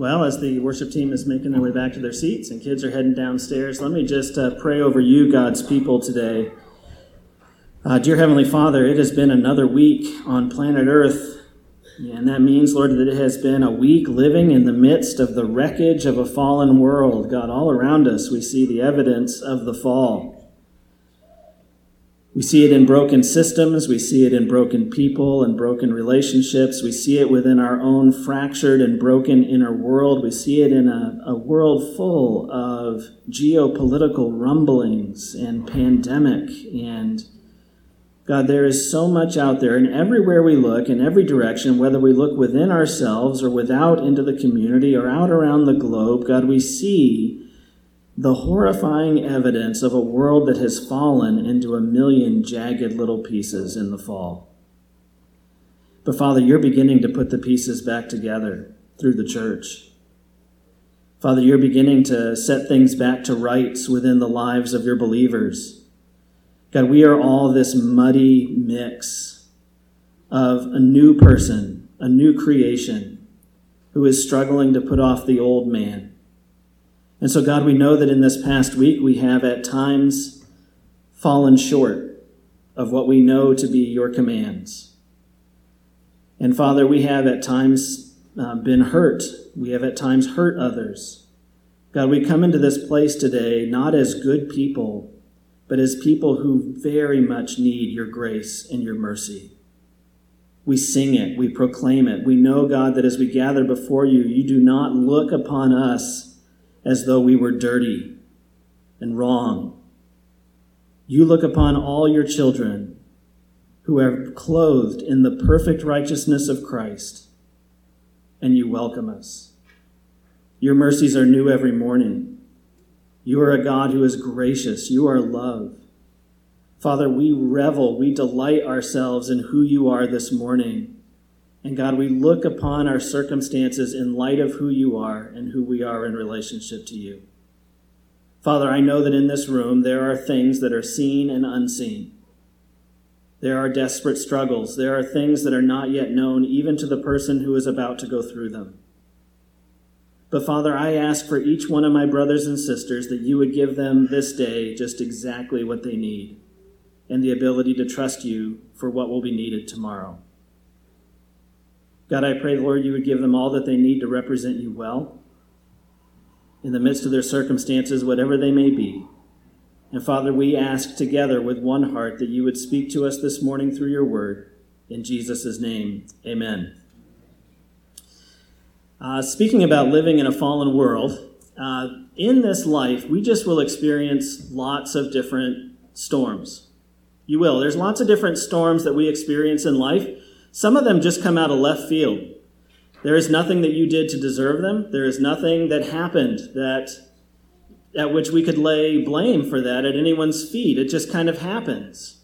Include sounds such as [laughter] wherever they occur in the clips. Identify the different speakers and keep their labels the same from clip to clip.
Speaker 1: Well, as the worship team is making their way back to their seats and kids are heading downstairs, let me just uh, pray over you, God's people, today. Uh, dear Heavenly Father, it has been another week on planet Earth, and that means, Lord, that it has been a week living in the midst of the wreckage of a fallen world. God, all around us, we see the evidence of the fall. We see it in broken systems, we see it in broken people and broken relationships, we see it within our own fractured and broken inner world, we see it in a, a world full of geopolitical rumblings and pandemic. And God, there is so much out there, and everywhere we look, in every direction, whether we look within ourselves or without into the community or out around the globe, God, we see the horrifying evidence of a world that has fallen into a million jagged little pieces in the fall. But Father, you're beginning to put the pieces back together through the church. Father, you're beginning to set things back to rights within the lives of your believers. God, we are all this muddy mix of a new person, a new creation, who is struggling to put off the old man and so, God, we know that in this past week we have at times fallen short of what we know to be your commands. And Father, we have at times uh, been hurt. We have at times hurt others. God, we come into this place today not as good people, but as people who very much need your grace and your mercy. We sing it, we proclaim it. We know, God, that as we gather before you, you do not look upon us as though we were dirty and wrong. You look upon all your children who are clothed in the perfect righteousness of Christ, and you welcome us. Your mercies are new every morning. You are a God who is gracious. You are love. Father, we revel, we delight ourselves in who you are this morning. And God, we look upon our circumstances in light of who you are and who we are in relationship to you. Father, I know that in this room there are things that are seen and unseen. There are desperate struggles. There are things that are not yet known, even to the person who is about to go through them. But Father, I ask for each one of my brothers and sisters that you would give them this day just exactly what they need and the ability to trust you for what will be needed tomorrow. God, I pray, Lord, you would give them all that they need to represent you well in the midst of their circumstances, whatever they may be. And Father, we ask together with one heart that you would speak to us this morning through your word. In Jesus' name, amen. Uh, speaking about living in a fallen world, uh, in this life, we just will experience lots of different storms. You will. There's lots of different storms that we experience in life. Some of them just come out of left field. There is nothing that you did to deserve them. There is nothing that happened that at which we could lay blame for that at anyone's feet. It just kind of happens.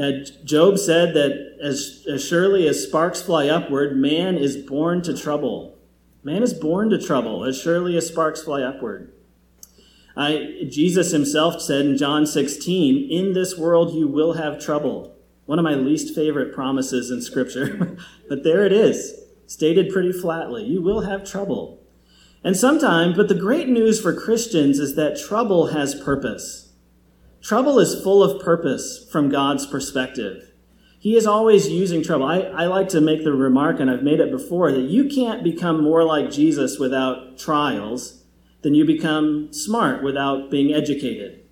Speaker 1: Uh, Job said that as, as surely as sparks fly upward, man is born to trouble. Man is born to trouble as surely as sparks fly upward. I, Jesus himself said in John 16, In this world you will have trouble. One of my least favorite promises in Scripture, [laughs] but there it is, stated pretty flatly. You will have trouble. And sometimes, but the great news for Christians is that trouble has purpose. Trouble is full of purpose from God's perspective. He is always using trouble. I, I like to make the remark, and I've made it before, that you can't become more like Jesus without trials than you become smart without being educated,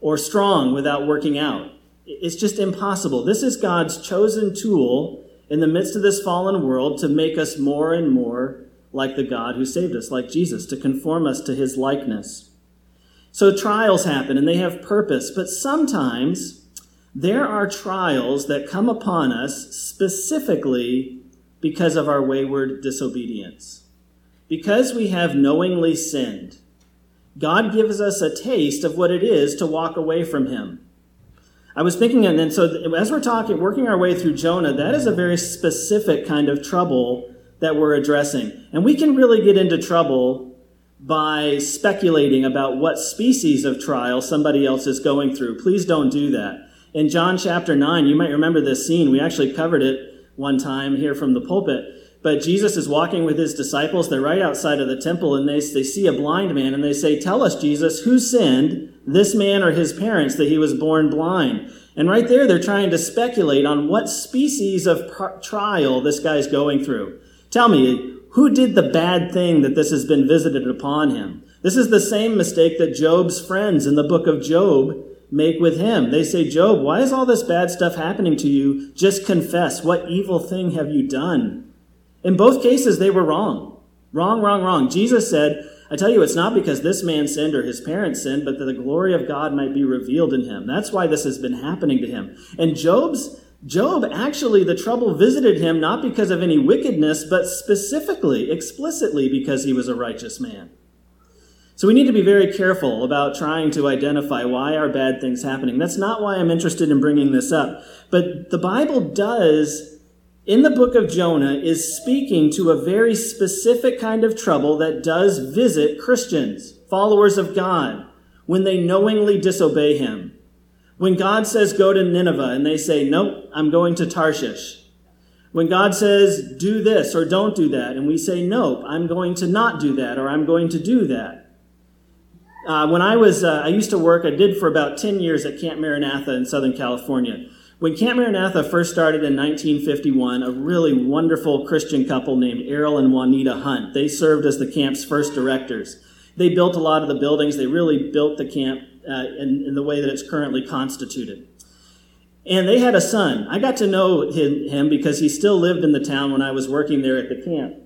Speaker 1: or strong without working out it's just impossible. This is God's chosen tool in the midst of this fallen world to make us more and more like the God who saved us, like Jesus, to conform us to his likeness. So trials happen and they have purpose, but sometimes there are trials that come upon us specifically because of our wayward disobedience. Because we have knowingly sinned, God gives us a taste of what it is to walk away from him. I was thinking, and then so as we're talking, working our way through Jonah, that is a very specific kind of trouble that we're addressing. And we can really get into trouble by speculating about what species of trial somebody else is going through. Please don't do that. In John chapter 9, you might remember this scene. We actually covered it one time here from the pulpit. but Jesus is walking with his disciples. They're right outside of the temple and they, they see a blind man and they say, Tell us, Jesus, who sinned, this man or his parents, that he was born blind? And right there, they're trying to speculate on what species of trial this guy's going through. Tell me, who did the bad thing that this has been visited upon him? This is the same mistake that Job's friends in the book of Job make with him. They say, Job, why is all this bad stuff happening to you? Just confess. What evil thing have you done? In both cases, they were wrong. Wrong, wrong, wrong. Jesus said, I tell you, it's not because this man sinned or his parents sinned, but that the glory of God might be revealed in him. That's why this has been happening to him. And Job's Job actually, the trouble visited him not because of any wickedness, but specifically, explicitly because he was a righteous man. So we need to be very careful about trying to identify why are bad things happening. That's not why I'm interested in bringing this up. But the Bible does in the book of Jonah is speaking to a very specific kind of trouble that does visit Christians, followers of God, when they knowingly disobey him. When God says go to Nineveh and they say, nope, I'm going to Tarshish. When God says do this or don't do that, and we say, nope, I'm going to not do that or I'm going to do that. Uh, when I was, uh, I used to work, I did for about 10 years at Camp Maranatha in Southern California. When Camp Maranatha first started in 1951, a really wonderful Christian couple named Errol and Juanita Hunt, they served as the camp's first directors. They built a lot of the buildings. They really built the camp uh, in, in, the way that it's currently constituted. And they had a son. I got to know him, him because he still lived in the town when I was working there at the camp.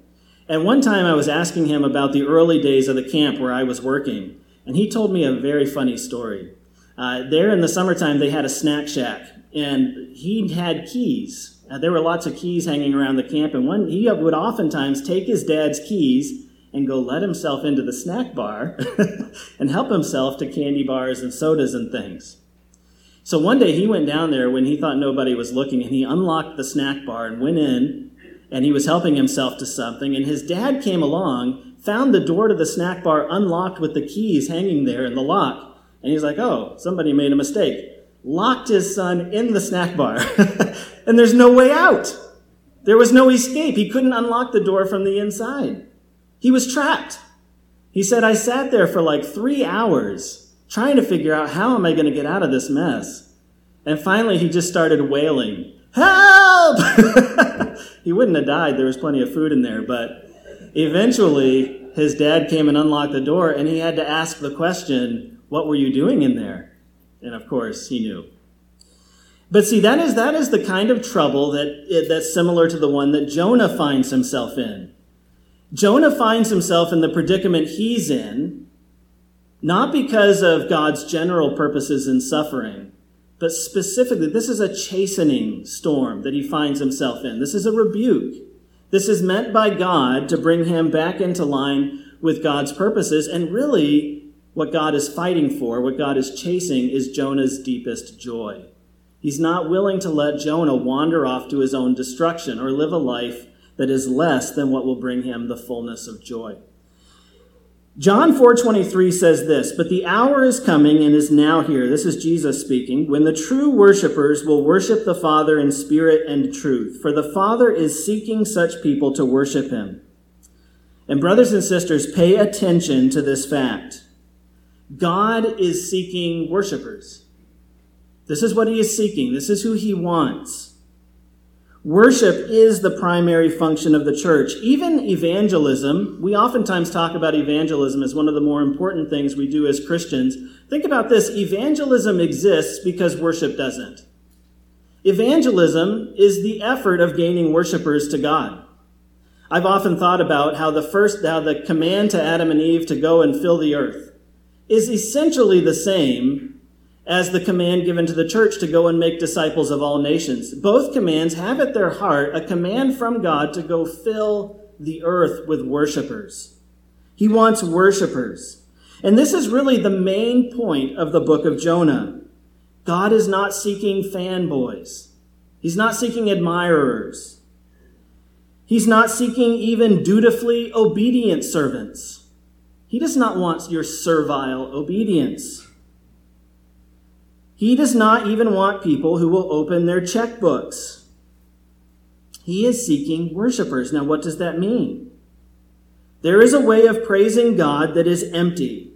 Speaker 1: And one time I was asking him about the early days of the camp where I was working, and he told me a very funny story. Uh, there in the summertime, they had a snack shack and he had keys. Uh, there were lots of keys hanging around the camp, and one he would oftentimes take his dad's keys and go let himself into the snack bar [laughs] and help himself to candy bars and sodas and things. So one day he went down there when he thought nobody was looking, and he unlocked the snack bar and went in, and he was helping himself to something, and his dad came along, found the door to the snack bar unlocked with the keys hanging there in the lock, and he's like, "Oh, somebody made a mistake." locked his son in the snack bar. [laughs] and there's no way out. There was no escape. He couldn't unlock the door from the inside. He was trapped. He said, I sat there for like three hours trying to figure out how am I going to get out of this mess. And finally, he just started wailing, Help! [laughs] he wouldn't have died. There was plenty of food in there. But eventually, his dad came and unlocked the door, and he had to ask the question, What were you doing in there? And of course, he knew. But see, that is, that is the kind of trouble that, that's similar to the one that Jonah finds himself in. Jonah finds himself in the predicament he's in, not because of God's general purposes in suffering, but specifically, this is a chastening storm that he finds himself in. This is a rebuke. This is meant by God to bring him back into line with God's purposes and really what God is fighting for, what God is chasing, is Jonah's deepest joy. He's not willing to let Jonah wander off to his own destruction or live a life that is less than what will bring him the fullness of joy. John 4:23 says this, "But the hour is coming and is now here. This is Jesus speaking, when the true worshipers will worship the Father in spirit and truth, for the Father is seeking such people to worship him." And brothers and sisters, pay attention to this fact. God is seeking worshipers. This is what he is seeking. This is who he wants. Worship is the primary function of the church. Even evangelism, we oftentimes talk about evangelism as one of the more important things we do as Christians. Think about this evangelism exists because worship doesn't. Evangelism is the effort of gaining worshipers to God. I've often thought about how the first, how the command to Adam and Eve to go and fill the earth is essentially the same as the command given to the church to go and make disciples of all nations. Both commands have at their heart a command from God to go fill the earth with worshipers. He wants worshipers. And this is really the main point of the book of Jonah. God is not seeking fanboys. He's not seeking admirers. He's not seeking even dutifully obedient servants. He does not want your servile obedience. He does not even want people who will open their checkbooks. He is seeking worshipers. Now, what does that mean? There is a way of praising God that is empty.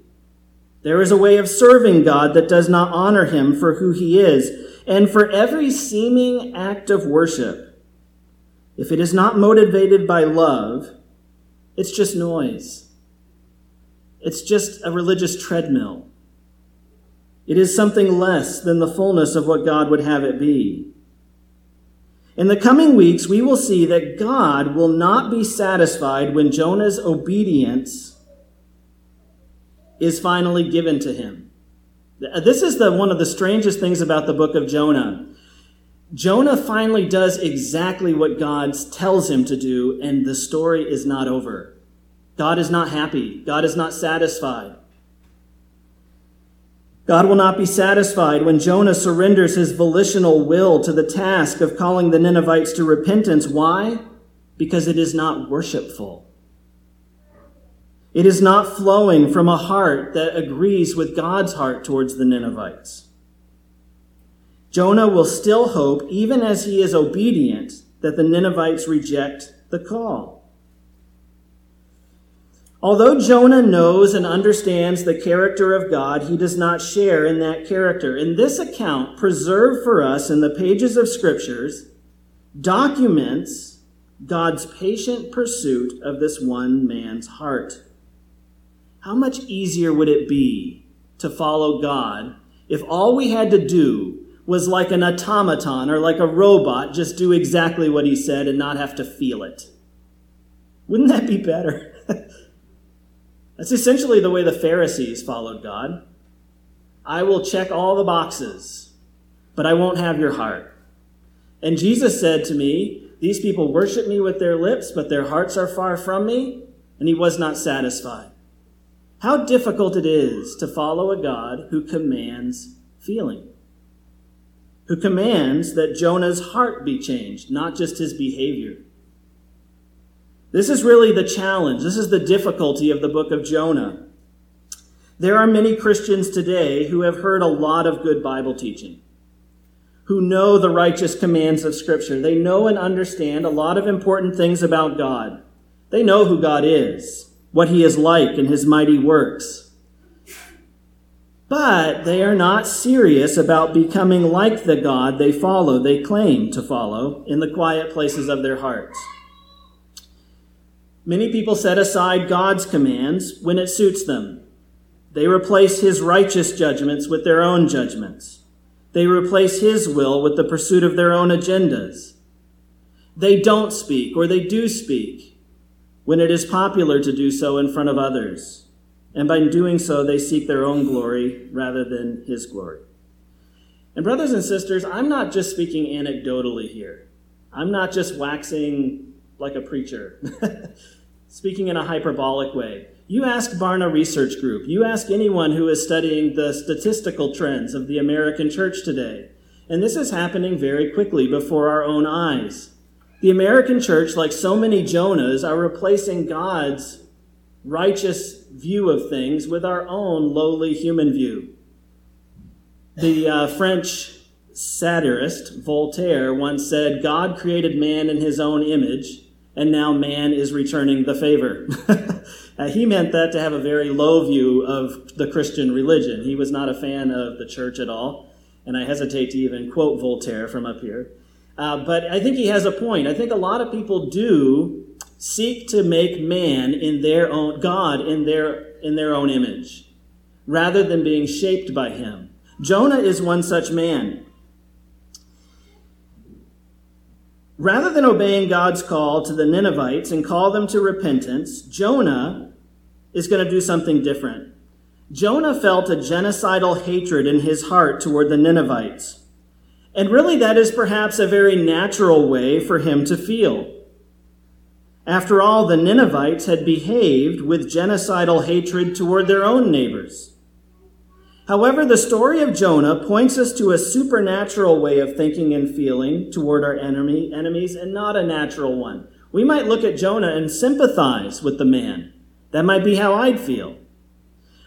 Speaker 1: There is a way of serving God that does not honor him for who he is. And for every seeming act of worship, if it is not motivated by love, it's just noise. It's just a religious treadmill. It is something less than the fullness of what God would have it be. In the coming weeks, we will see that God will not be satisfied when Jonah's obedience is finally given to him. This is the, one of the strangest things about the book of Jonah. Jonah finally does exactly what God tells him to do, and the story is not over. God is not happy. God is not satisfied. God will not be satisfied when Jonah surrenders his volitional will to the task of calling the Ninevites to repentance. Why? Because it is not worshipful. It is not flowing from a heart that agrees with God's heart towards the Ninevites. Jonah will still hope, even as he is obedient, that the Ninevites reject the call. Although Jonah knows and understands the character of God, he does not share in that character. In this account, preserved for us in the pages of scriptures, documents God's patient pursuit of this one man's heart. How much easier would it be to follow God if all we had to do was like an automaton or like a robot, just do exactly what he said and not have to feel it? Wouldn't that be better? [laughs] That's essentially the way the Pharisees followed God. I will check all the boxes, but I won't have your heart. And Jesus said to me, These people worship me with their lips, but their hearts are far from me. And he was not satisfied. How difficult it is to follow a God who commands feeling, who commands that Jonah's heart be changed, not just his behavior. This is really the challenge. This is the difficulty of the book of Jonah. There are many Christians today who have heard a lot of good Bible teaching, who know the righteous commands of Scripture. They know and understand a lot of important things about God. They know who God is, what He is like, and His mighty works. But they are not serious about becoming like the God they follow, they claim to follow, in the quiet places of their hearts. Many people set aside God's commands when it suits them. They replace his righteous judgments with their own judgments. They replace his will with the pursuit of their own agendas. They don't speak, or they do speak, when it is popular to do so in front of others. And by doing so, they seek their own glory rather than his glory. And, brothers and sisters, I'm not just speaking anecdotally here. I'm not just waxing like a preacher. [laughs] speaking in a hyperbolic way. You ask Barna Research Group, you ask anyone who is studying the statistical trends of the American church today, and this is happening very quickly before our own eyes. The American church, like so many Jonahs, are replacing God's righteous view of things with our own lowly human view. The uh, French satirist Voltaire once said, God created man in his own image and now man is returning the favor. [laughs] uh, he meant that to have a very low view of the Christian religion. He was not a fan of the church at all, and I hesitate to even quote Voltaire from up here. Uh, but I think he has a point. I think a lot of people do seek to make man in their own God in their in their own image, rather than being shaped by him. Jonah is one such man. Rather than obeying God's call to the Ninevites and call them to repentance, Jonah is going to do something different. Jonah felt a genocidal hatred in his heart toward the Ninevites. And really, that is perhaps a very natural way for him to feel. After all, the Ninevites had behaved with genocidal hatred toward their own neighbors. However, the story of Jonah points us to a supernatural way of thinking and feeling toward our enemy, enemies and not a natural one. We might look at Jonah and sympathize with the man. That might be how I'd feel.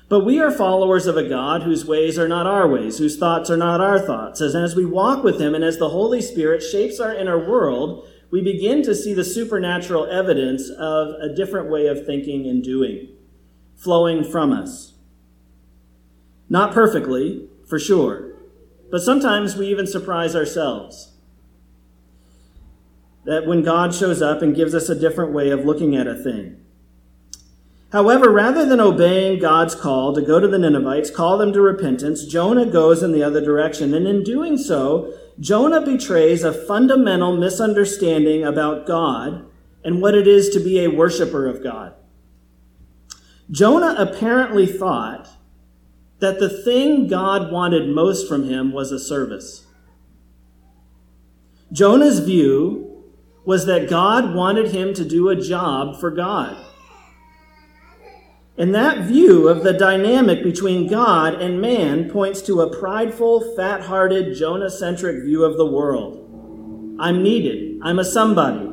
Speaker 1: But we are followers of a God whose ways are not our ways, whose thoughts are not our thoughts. As, as we walk with him and as the Holy Spirit shapes our inner world, we begin to see the supernatural evidence of a different way of thinking and doing flowing from us. Not perfectly, for sure, but sometimes we even surprise ourselves. That when God shows up and gives us a different way of looking at a thing. However, rather than obeying God's call to go to the Ninevites, call them to repentance, Jonah goes in the other direction. And in doing so, Jonah betrays a fundamental misunderstanding about God and what it is to be a worshiper of God. Jonah apparently thought that the thing God wanted most from him was a service. Jonah's view was that God wanted him to do a job for God. And that view of the dynamic between God and man points to a prideful, fat hearted, Jonah centric view of the world. I'm needed. I'm a somebody.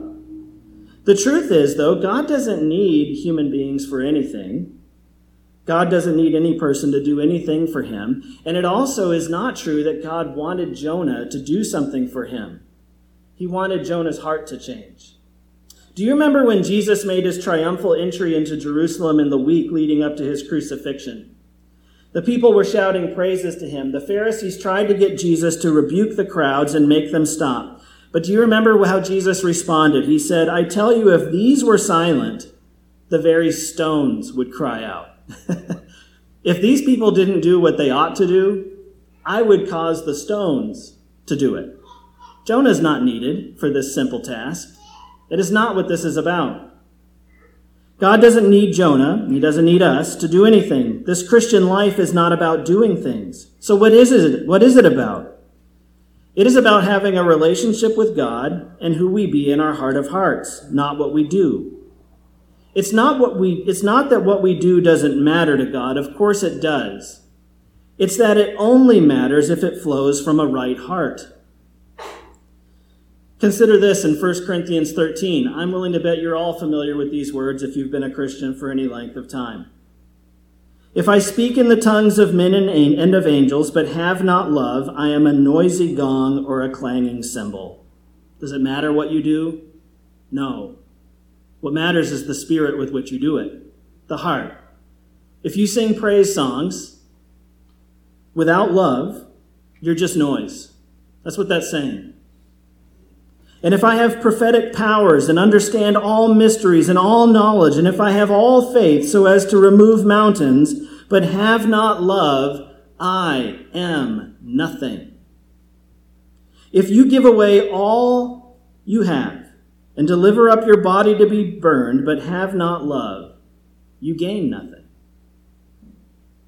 Speaker 1: The truth is, though, God doesn't need human beings for anything. God doesn't need any person to do anything for him. And it also is not true that God wanted Jonah to do something for him. He wanted Jonah's heart to change. Do you remember when Jesus made his triumphal entry into Jerusalem in the week leading up to his crucifixion? The people were shouting praises to him. The Pharisees tried to get Jesus to rebuke the crowds and make them stop. But do you remember how Jesus responded? He said, I tell you, if these were silent, the very stones would cry out. [laughs] if these people didn't do what they ought to do, I would cause the stones to do it. Jonah's not needed for this simple task. It is not what this is about. God doesn't need Jonah, he doesn't need us to do anything. This Christian life is not about doing things. So what is it? What is it about? It is about having a relationship with God and who we be in our heart of hearts, not what we do. It's not what we it's not that what we do doesn't matter to God. Of course it does. It's that it only matters if it flows from a right heart. Consider this in 1 Corinthians 13. I'm willing to bet you're all familiar with these words if you've been a Christian for any length of time. If I speak in the tongues of men and of angels, but have not love, I am a noisy gong or a clanging cymbal. Does it matter what you do? No. What matters is the spirit with which you do it, the heart. If you sing praise songs without love, you're just noise. That's what that's saying. And if I have prophetic powers and understand all mysteries and all knowledge, and if I have all faith so as to remove mountains, but have not love, I am nothing. If you give away all you have and deliver up your body to be burned, but have not love, you gain nothing.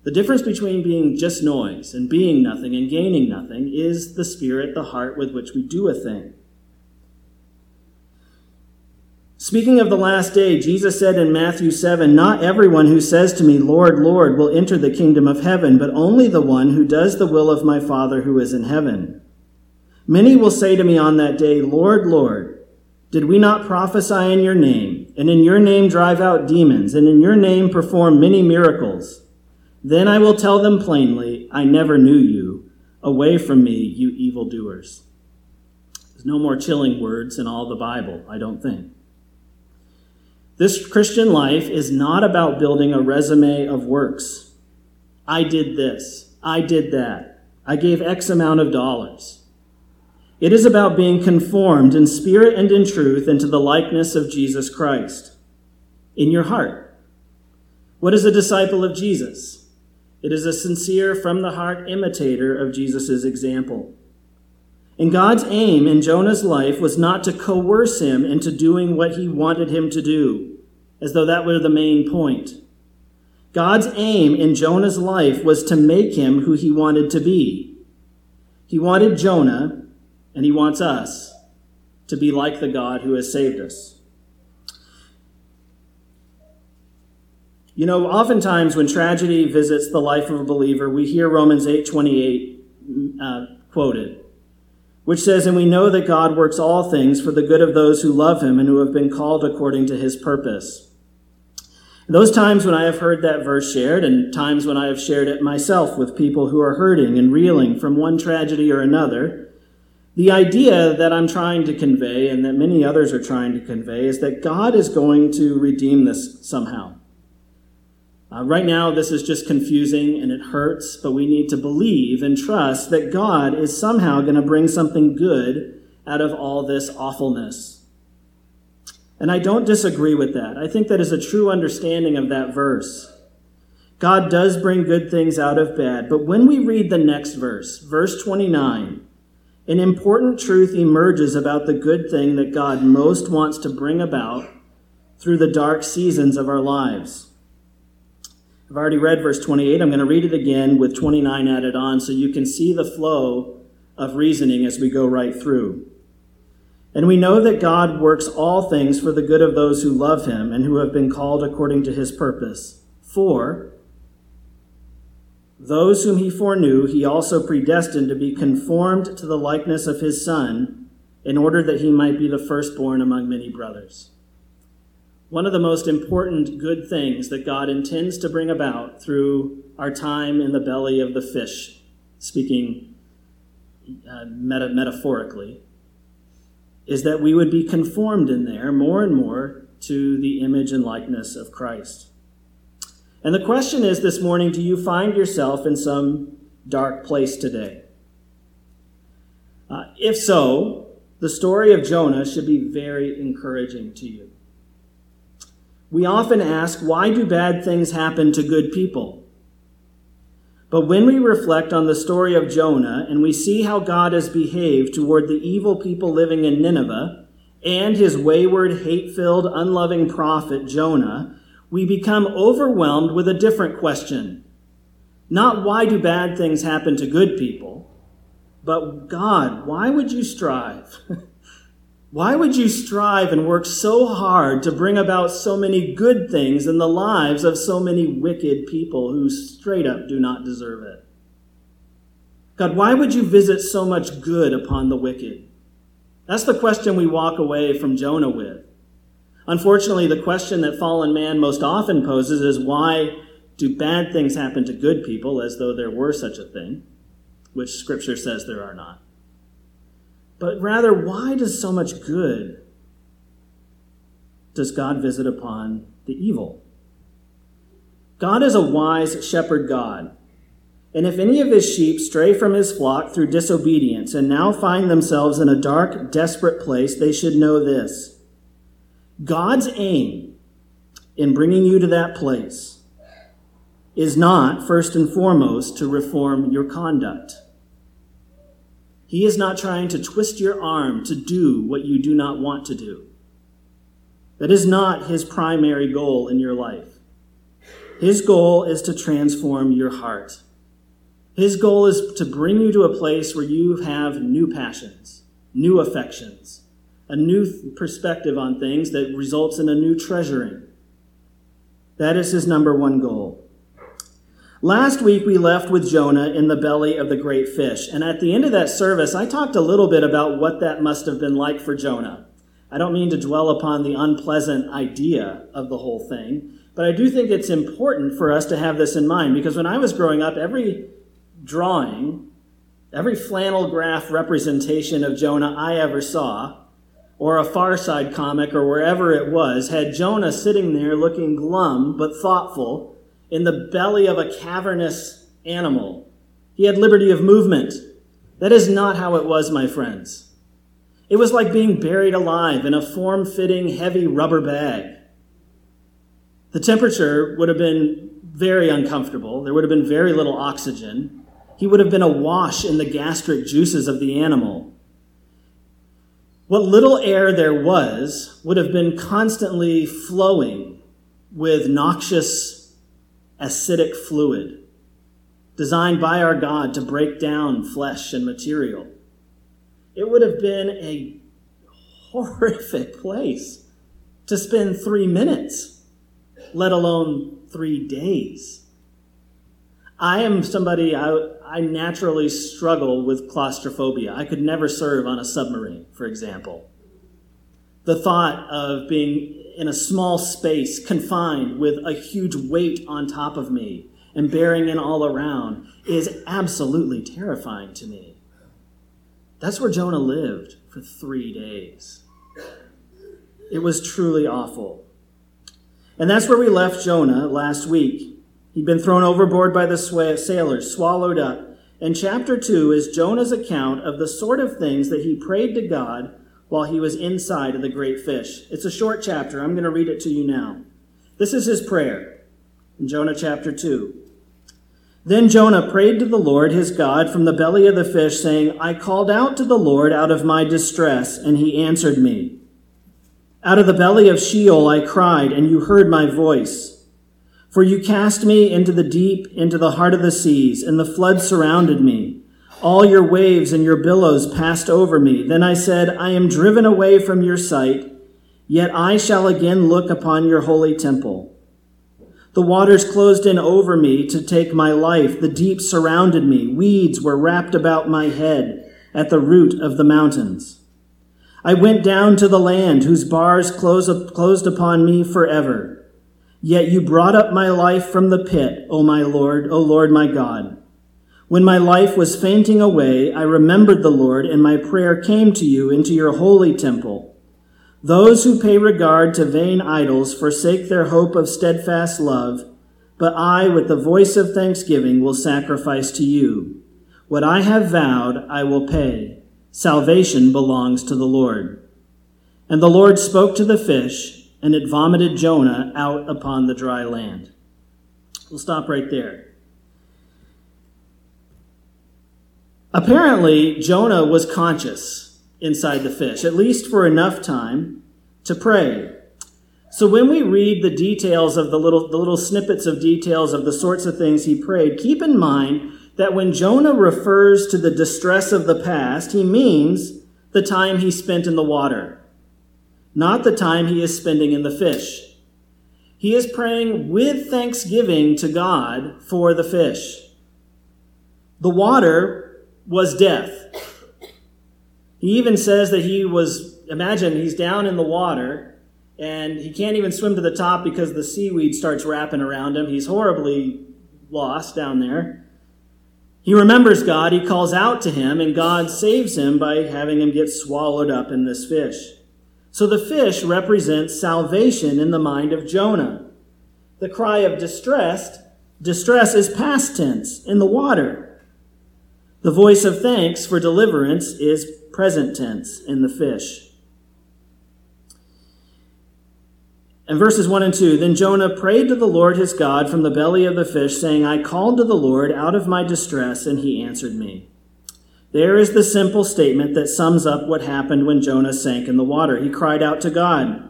Speaker 1: The difference between being just noise and being nothing and gaining nothing is the spirit, the heart with which we do a thing. Speaking of the last day, Jesus said in Matthew 7 Not everyone who says to me, Lord, Lord, will enter the kingdom of heaven, but only the one who does the will of my Father who is in heaven. Many will say to me on that day, Lord, Lord, did we not prophesy in your name, and in your name drive out demons, and in your name perform many miracles? Then I will tell them plainly, I never knew you. Away from me, you evildoers. There's no more chilling words in all the Bible, I don't think. This Christian life is not about building a resume of works. I did this. I did that. I gave X amount of dollars. It is about being conformed in spirit and in truth into the likeness of Jesus Christ in your heart. What is a disciple of Jesus? It is a sincere, from the heart imitator of Jesus' example. And God's aim in Jonah's life was not to coerce him into doing what he wanted him to do, as though that were the main point. God's aim in Jonah's life was to make him who he wanted to be. He wanted Jonah, and he wants us, to be like the God who has saved us. You know, oftentimes when tragedy visits the life of a believer, we hear Romans 8:28 uh, quoted which says, And we know that God works all things for the good of those who love him and who have been called according to his purpose. Those times when I have heard that verse shared, and times when I have shared it myself with people who are hurting and reeling from one tragedy or another, The idea that I'm trying to convey and that many others are trying to convey is that God is going to redeem this somehow. Uh, right now, this is just confusing and it hurts, but we need to believe and trust that God is somehow going to bring something good out of all this awfulness. And I don't disagree with that. I think that is a true understanding of that verse. God does bring good things out of bad, but when we read the next verse, verse 29, an important truth emerges about the good thing that God most wants to bring about through the dark seasons of our lives. I've already read verse 28. I'm going to read it again with 29 added on so you can see the flow of reasoning as we go right through. And we know that God works all things for the good of those who love him and who have been called according to his purpose. For those whom he foreknew, he also predestined to be conformed to the likeness of his Son, in order that he might be the firstborn among many brothers. One of the most important good things that God intends to bring about through our time in the belly of the fish, speaking uh, meta- metaphorically, is that we would be conformed in there more and more to the image and likeness of Christ. And the question is this morning do you find yourself in some dark place today? Uh, if so, the story of Jonah should be very encouraging to you. We often ask, why do bad things happen to good people? But when we reflect on the story of Jonah and we see how God has behaved toward the evil people living in Nineveh and his wayward, hate filled, unloving prophet Jonah, we become overwhelmed with a different question. Not why do bad things happen to good people, but God, why would you strive? [laughs] Why would you strive and work so hard to bring about so many good things in the lives of so many wicked people who straight up do not deserve it? God, why would you visit so much good upon the wicked? That's the question we walk away from Jonah with. Unfortunately, the question that fallen man most often poses is why do bad things happen to good people as though there were such a thing, which Scripture says there are not? but rather, why does so much good does God visit upon the evil? God is a wise shepherd God. And if any of his sheep stray from his flock through disobedience and now find themselves in a dark, desperate place, they should know this. God's aim in bringing you to that place is not, first and foremost, to reform your conduct. He is not trying to twist your arm to do what you do not want to do. That is not his primary goal in your life. His goal is to transform your heart. His goal is to bring you to a place where you have new passions, new affections, a new perspective on things that results in a new treasuring. That is his number one goal. Last week, we left with Jonah in the belly of the great fish. And at the end of that service, I talked a little bit about what that must have been like for Jonah. I don't mean to dwell upon the unpleasant idea of the whole thing, but I do think it's important for us to have this in mind because when I was growing up, every drawing, every flannel graph representation of Jonah I ever saw, or a Far Side comic or wherever it was, had Jonah sitting there looking glum but thoughtful in the belly of a cavernous animal. He had liberty of movement. That is not how it was, my friends. It was like being buried alive in a form fitting, heavy rubber bag. The temperature would have been very uncomfortable. There would have been very little oxygen. He would have been awash in the gastric juices of the animal. What little air there was would have been constantly flowing with noxious acidic fluid designed by our God to break down flesh and material. It would have been a horrific place to spend three minutes, let alone three days. I am somebody, I, I naturally struggle with claustrophobia. I could never serve on a submarine, for example. The thought of being in a small space, confined with a huge weight on top of me and bearing in all around, is absolutely terrifying to me. That's where Jonah lived for three days. It was truly awful. And that's where we left Jonah last week. He'd been thrown overboard by the sailors, swallowed up. And chapter 2 is Jonah's account of the sort of things that he prayed to God while he was inside of the great fish. It's a short chapter. I'm going to read it to you now. This is his prayer in Jonah chapter 2. Then Jonah prayed to the Lord his God from the belly of the fish, saying, I called out to the Lord out of my distress, and he answered me. Out of the belly of Sheol I cried, and you heard my voice. For you cast me into the deep, into the heart of the seas, and the flood surrounded me. All your waves and your billows passed over me. Then I said, I am driven away from your sight, yet I shall again look upon your holy temple. The waters closed in over me to take my life. The deep surrounded me. Weeds were wrapped about my head at the root of the mountains. I went down to the land whose bars closed upon me forever. Yet you brought up my life from the pit, O my Lord, O Lord my God. When my life was fainting away, I remembered the Lord, and my prayer came to you into your holy temple. Those who pay regard to vain idols forsake their hope of steadfast love, but I, with the voice of thanksgiving, will sacrifice to you. What I have vowed, I will pay. Salvation belongs to the Lord. And the Lord spoke to the fish, and it vomited Jonah out upon the dry land. We'll stop right there. Apparently, Jonah was conscious inside the fish, at least for enough time to pray. So when we read the details of the little, the little snippets of details of the sorts of things he prayed, keep in mind that when Jonah refers to the distress of the past, he means the time he spent in the water, not the time he is spending in the fish. He is praying with thanksgiving to God for the fish. The water was death. He even says that he was, imagine he's down in the water and he can't even swim to the top because the seaweed starts wrapping around him. He's horribly lost down there. He remembers God, he calls out to him, and God saves him by having him get swallowed up in this fish. So the fish represents salvation in the mind of Jonah. The cry of distress, distress is past tense in the water. The voice of thanks for deliverance is present tense in the fish. And verses 1 and 2 Then Jonah prayed to the Lord his God from the belly of the fish, saying, I called to the Lord out of my distress, and he answered me. There is the simple statement that sums up what happened when Jonah sank in the water. He cried out to God.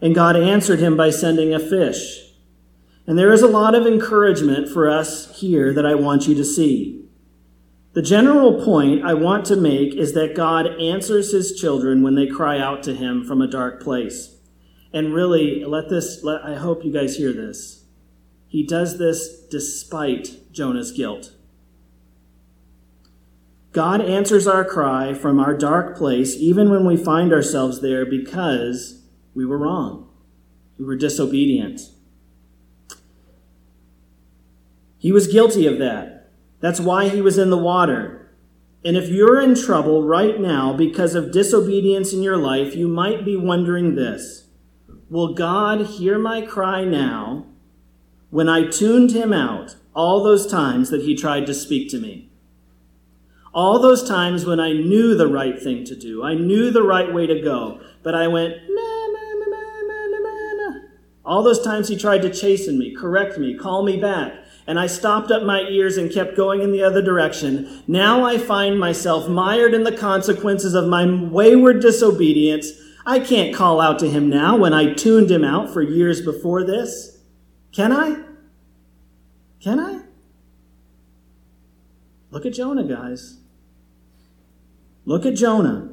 Speaker 1: And God answered him by sending a fish. And there is a lot of encouragement for us here that I want you to see. The general point I want to make is that God answers his children when they cry out to him from a dark place. And really, let this, let, I hope you guys hear this. He does this despite Jonah's guilt. God answers our cry from our dark place even when we find ourselves there because we were wrong. We were disobedient. He was guilty of that. That's why he was in the water. And if you're in trouble right now because of disobedience in your life, you might be wondering this Will God hear my cry now when I tuned him out all those times that he tried to speak to me? All those times when I knew the right thing to do, I knew the right way to go, but I went, na, na, na, na, na, na, na. All those times he tried to chasten me, correct me, call me back and I stopped up my ears and kept going in the other direction. Now I find myself mired in the consequences of my wayward disobedience. I can't call out to him now when I tuned him out for years before this. Can I? Can I? Look at Jonah, guys. Look at Jonah.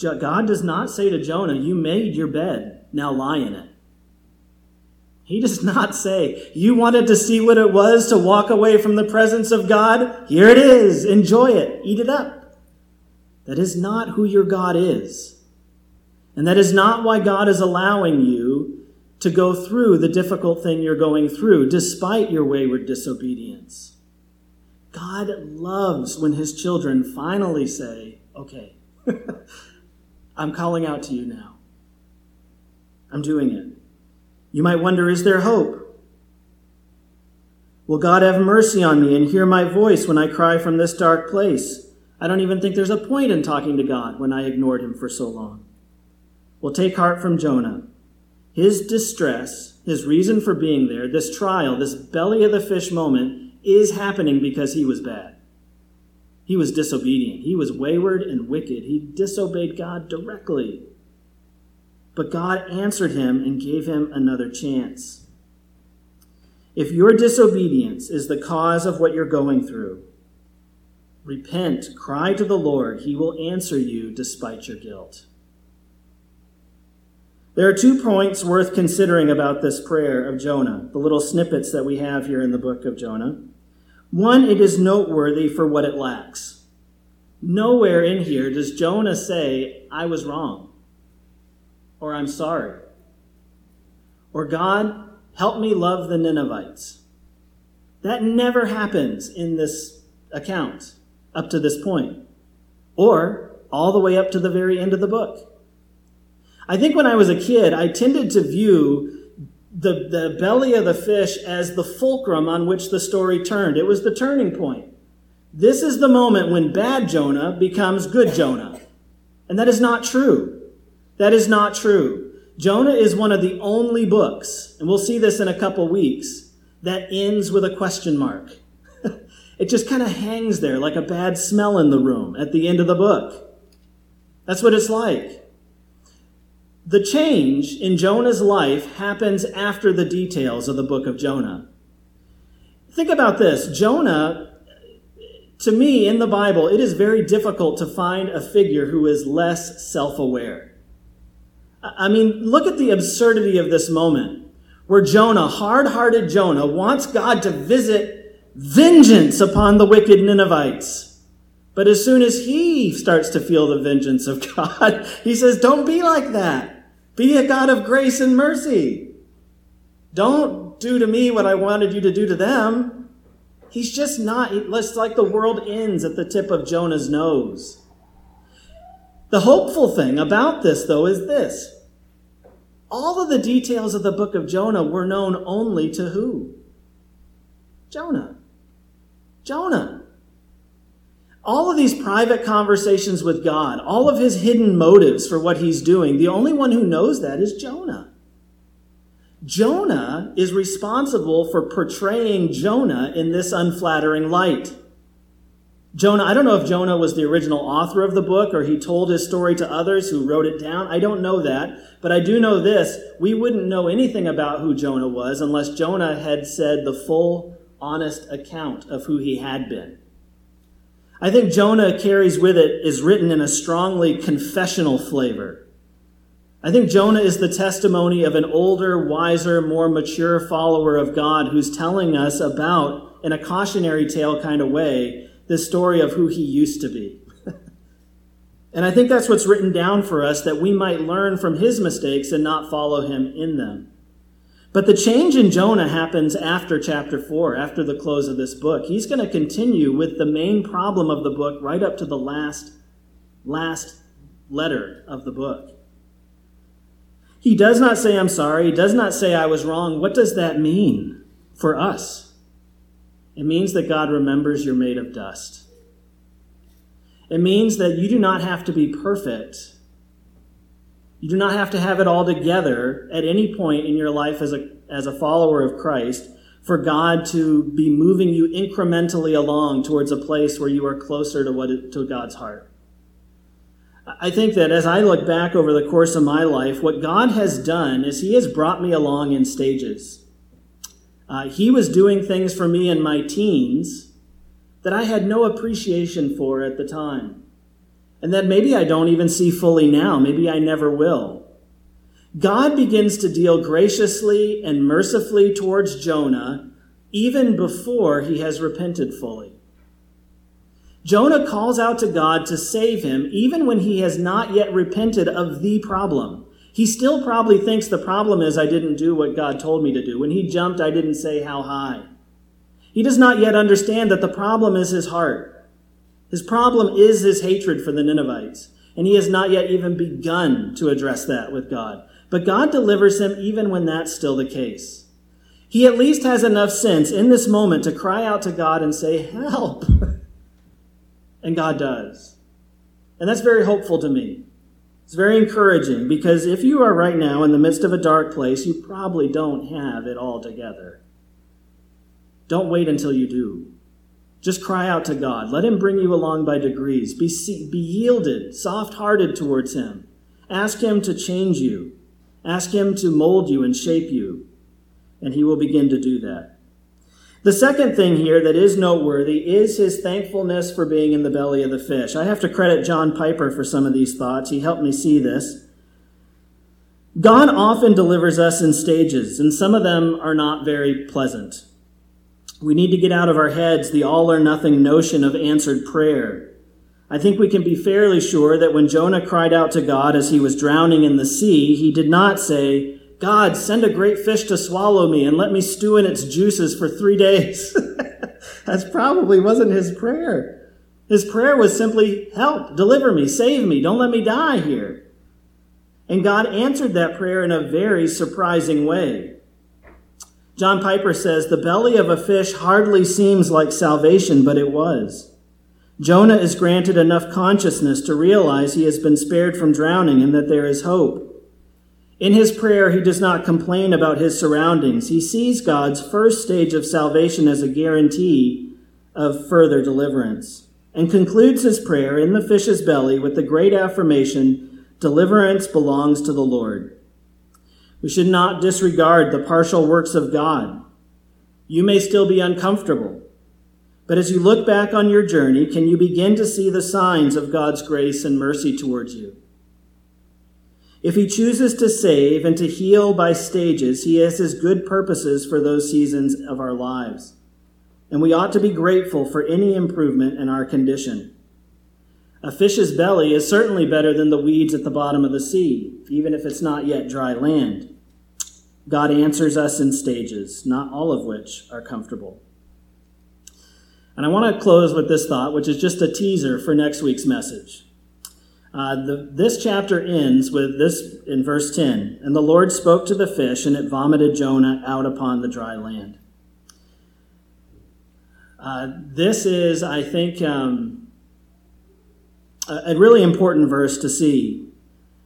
Speaker 1: God does not say to Jonah, You made your bed, now lie in it. He does [laughs] not say, You wanted to see what it was to walk away from the presence of God? Here it is. Enjoy it. Eat it up. That is not who your God is. And that is not why God is allowing you to go through the difficult thing you're going through, despite your wayward disobedience. God loves when his children finally say, Okay, [laughs] I'm calling out to you now. I'm doing it. You might wonder, is there hope? Will God have mercy on me and hear my voice when I cry from this dark place? I don't even think there's a point in talking to God when I ignored him for so long. Well, take heart from Jonah. His distress, his reason for being there, this trial, this belly of the fish moment, is happening because he was bad. He was disobedient. He was wayward and wicked. He disobeyed God directly. But God answered him and gave him another chance. If your disobedience is the cause of what you're going through, repent, cry to the Lord. He will answer you despite your guilt. There are two points worth considering about this prayer of Jonah, the little snippets that we have here in the book of Jonah. One, it is noteworthy for what it lacks. Nowhere in here does Jonah say, I was wrong, or I'm sorry, or God, help me love the Ninevites. That never happens in this account up to this point, or all the way up to the very end of the book. I think when I was a kid, I tended to view the, the belly of the fish as the fulcrum on which the story turned. It was the turning point. This is the moment when bad Jonah becomes good Jonah. And that is not true. That is not true. Jonah is one of the only books, and we'll see this in a couple weeks, that ends with a question mark. [laughs] it just kind of hangs there like a bad smell in the room at the end of the book. That's what it's like. The change in Jonah's life happens after the details of the book of Jonah. Think about this Jonah, to me, in the Bible, it is very difficult to find a figure who is less self aware. I mean, look at the absurdity of this moment where Jonah, hard hearted Jonah, wants God to visit vengeance upon the wicked Ninevites. But as soon as he starts to feel the vengeance of [laughs] God, he says, Don't be like that. Be a God of grace and mercy. Don't do to me what I wanted you to do to them. He's just not, it's like the world ends at the tip of Jonah's nose. The hopeful thing about this, though, is this all of the details of the book of Jonah were known only to who? Jonah. Jonah all of these private conversations with God, all of his hidden motives for what he's doing, the only one who knows that is Jonah. Jonah is responsible for portraying Jonah in this unflattering light. Jonah, I don't know if Jonah was the original author of the book or he told his story to others who wrote it down. I don't know that. But I do know this we wouldn't know anything about who Jonah was unless Jonah had said the full, honest account of who he had been. I think Jonah carries with it is written in a strongly confessional flavor. I think Jonah is the testimony of an older, wiser, more mature follower of God who's telling us about, in a cautionary tale kind of way, the story of who he used to be. [laughs] and I think that's what's written down for us that we might learn from his mistakes and not follow him in them. But the change in Jonah happens after chapter 4, after the close of this book. He's going to continue with the main problem of the book right up to the last, last letter of the book. He does not say, I'm sorry. He does not say, I was wrong. What does that mean for us? It means that God remembers you're made of dust. It means that you do not have to be perfect you do not have to have it all together at any point in your life as a, as a follower of Christ for God to be moving you incrementally along towards a place where you are closer to, what, to God's heart. I think that as I look back over the course of my life, what God has done is He has brought me along in stages. Uh, he was doing things for me in my teens that I had no appreciation for at the time and that maybe I don't even see fully now. Maybe I never will. God begins to deal graciously and mercifully towards Jonah even before he has repented fully. Jonah calls out to God to save him even when he has not yet repented of the problem. He still probably thinks the problem is I didn't do what God told me to do. When he jumped, I didn't say how high. He does not yet understand that the problem is his heart. His problem is his hatred for the Ninevites, and he has not yet even begun to address that with God. But God delivers him even when that's still the case. He at least has enough sense in this moment to cry out to God and say, Help! [laughs] and God does. And that's very hopeful to me. It's very encouraging because if you are right now in the midst of a dark place, you probably don't have it all together. Don't wait until you do. Just cry out to God. Let Him bring you along by degrees. Be, be yielded, soft hearted towards Him. Ask Him to change you. Ask Him to mold you and shape you. And He will begin to do that. The second thing here that is noteworthy is his thankfulness for being in the belly of the fish. I have to credit John Piper for some of these thoughts. He helped me see this. God often delivers us in stages, and some of them are not very pleasant. We need to get out of our heads the all or nothing notion of answered prayer. I think we can be fairly sure that when Jonah cried out to God as he was drowning in the sea, he did not say, God, send a great fish to swallow me and let me stew in its juices for three days. [laughs] That probably wasn't his prayer. His prayer was simply, help, deliver me, save me, don't let me die here. And God answered that prayer in a very surprising way. John Piper says, The belly of a fish hardly seems like salvation, but it was. Jonah is granted enough consciousness to realize he has been spared from drowning and that there is hope. In his prayer, he does not complain about his surroundings. He sees God's first stage of salvation as a guarantee of further deliverance and concludes his prayer in the fish's belly with the great affirmation deliverance belongs to the Lord. We should not disregard the partial works of God. You may still be uncomfortable, but as you look back on your journey, can you begin to see the signs of God's grace and mercy towards you? If he chooses to save and to heal by stages, he has his good purposes for those seasons of our lives. And we ought to be grateful for any improvement in our condition. A fish's belly is certainly better than the weeds at the bottom of the sea, even if it's not yet dry land. God answers us in stages, not all of which are comfortable. And I want to close with this thought, which is just a teaser for next week's message. Uh, the, this chapter ends with this in verse 10 And the Lord spoke to the fish, and it vomited Jonah out upon the dry land. Uh, this is, I think, um, a, a, really important verse to see.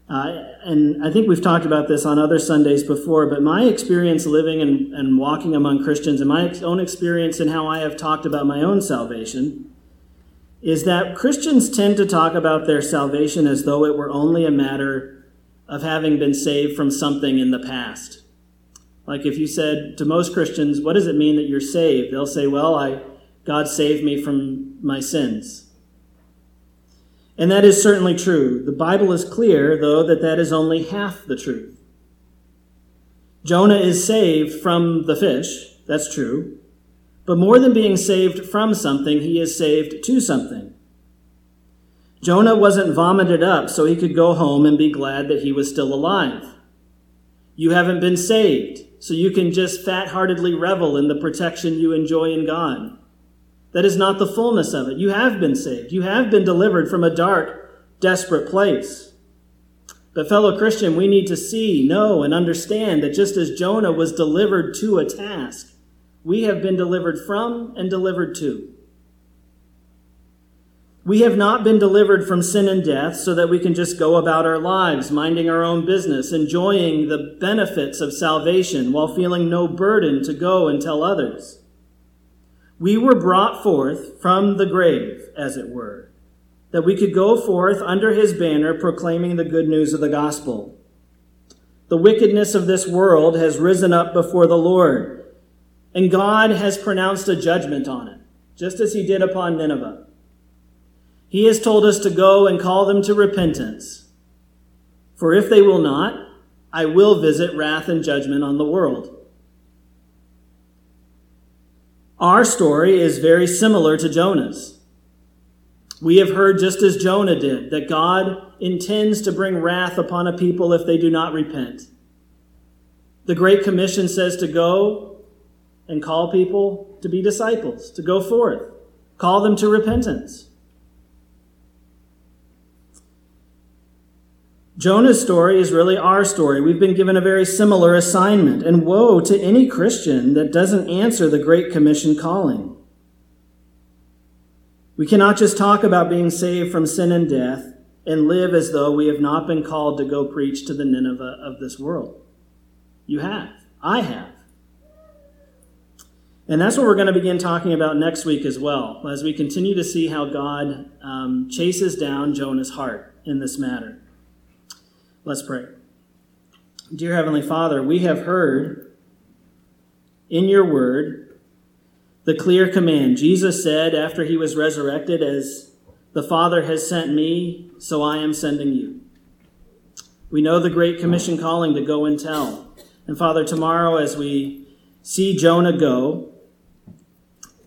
Speaker 1: Uh, and I think we've talked about this on other Sundays before, but my experience living and, and walking among Christians and my own experience and how I have talked about my own salvation is that Christians tend to talk about their salvation as though it were only a matter of having been saved from something in the past. Like if you said to most Christians, what does it mean that you're saved? They'll say, well, I, God saved me from my sins. And that is certainly true. The Bible is clear, though, that that is only half the truth. Jonah is saved from the fish. That's true. But more than being saved from something, he is saved to something. Jonah wasn't vomited up so he could go home and be glad that he was still alive. You haven't been saved, so you can just fat heartedly revel in the protection you enjoy in God. That is not the fullness of it. You have been saved. You have been delivered from a dark, desperate place. But, fellow Christian, we need to see, know, and understand that just as Jonah was delivered to a task, we have been delivered from and delivered to. We have not been delivered from sin and death so that we can just go about our lives, minding our own business, enjoying the benefits of salvation while feeling no burden to go and tell others. We were brought forth from the grave, as it were, that we could go forth under his banner proclaiming the good news of the gospel. The wickedness of this world has risen up before the Lord and God has pronounced a judgment on it, just as he did upon Nineveh. He has told us to go and call them to repentance. For if they will not, I will visit wrath and judgment on the world. Our story is very similar to Jonah's. We have heard just as Jonah did that God intends to bring wrath upon a people if they do not repent. The Great Commission says to go and call people to be disciples, to go forth, call them to repentance. Jonah's story is really our story. We've been given a very similar assignment, and woe to any Christian that doesn't answer the Great Commission calling. We cannot just talk about being saved from sin and death and live as though we have not been called to go preach to the Nineveh of this world. You have. I have. And that's what we're going to begin talking about next week as well, as we continue to see how God um, chases down Jonah's heart in this matter. Let's pray. Dear Heavenly Father, we have heard in your word the clear command. Jesus said after he was resurrected, As the Father has sent me, so I am sending you. We know the Great Commission calling to go and tell. And Father, tomorrow as we see Jonah go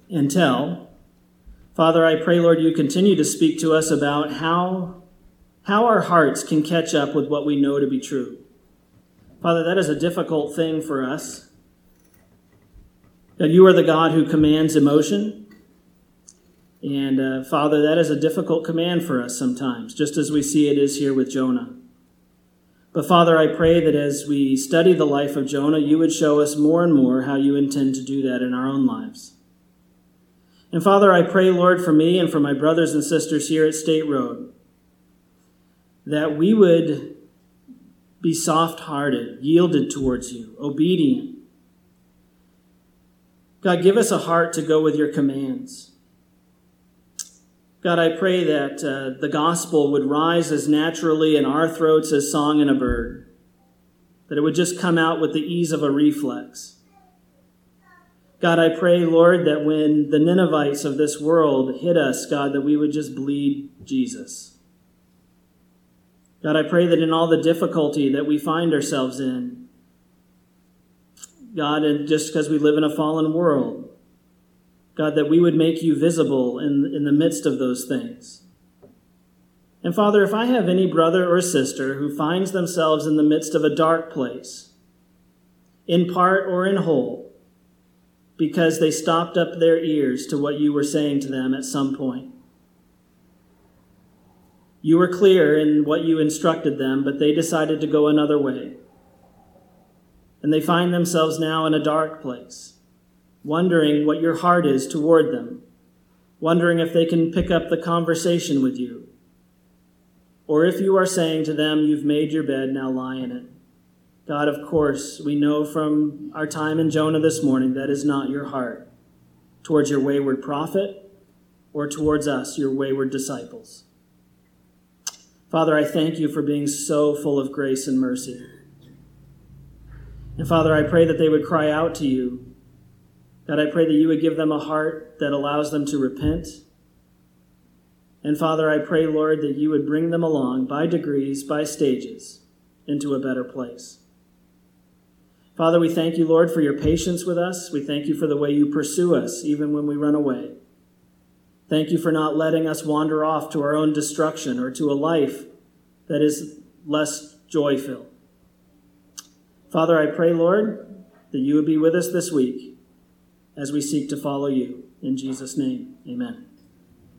Speaker 1: and tell, Father, I pray, Lord, you continue to speak to us about how how our hearts can catch up with what we know to be true. Father, that is a difficult thing for us. That you are the God who commands emotion. And uh, Father, that is a difficult command for us sometimes, just as we see it is here with Jonah. But Father, I pray that as we study the life of Jonah, you would show us more and more how you intend to do that in our own lives. And Father, I pray, Lord, for me and for my brothers and sisters here at State Road, that we would be soft hearted, yielded towards you, obedient. God, give us a heart to go with your commands. God, I pray that uh, the gospel would rise as naturally in our throats as song in a bird, that it would just come out with the ease of a reflex. God, I pray, Lord, that when the Ninevites of this world hit us, God, that we would just bleed Jesus. God, I pray that in all the difficulty that we find ourselves in, God, and just because we live in a fallen world, God, that we would make you visible in, in the midst of those things. And Father, if I have any brother or sister who finds themselves in the midst of a dark place, in part or in whole, because they stopped up their ears to what you were saying to them at some point, you were clear in what you instructed them, but they decided to go another way. And they find themselves now in a dark place, wondering what your heart is toward them, wondering if they can pick up the conversation with you, or if you are saying to them, You've made your bed, now lie in it. God, of course, we know from our time in Jonah this morning that is not your heart towards your wayward prophet or towards us, your wayward disciples. Father, I thank you for being so full of grace and mercy. And Father, I pray that they would cry out to you. God, I pray that you would give them a heart that allows them to repent. And Father, I pray, Lord, that you would bring them along by degrees, by stages, into a better place. Father, we thank you, Lord, for your patience with us. We thank you for the way you pursue us, even when we run away. Thank you for not letting us wander off to our own destruction or to a life that is less joy filled. Father, I pray, Lord, that you would be with us this week as we seek to follow you. In Jesus' name, amen.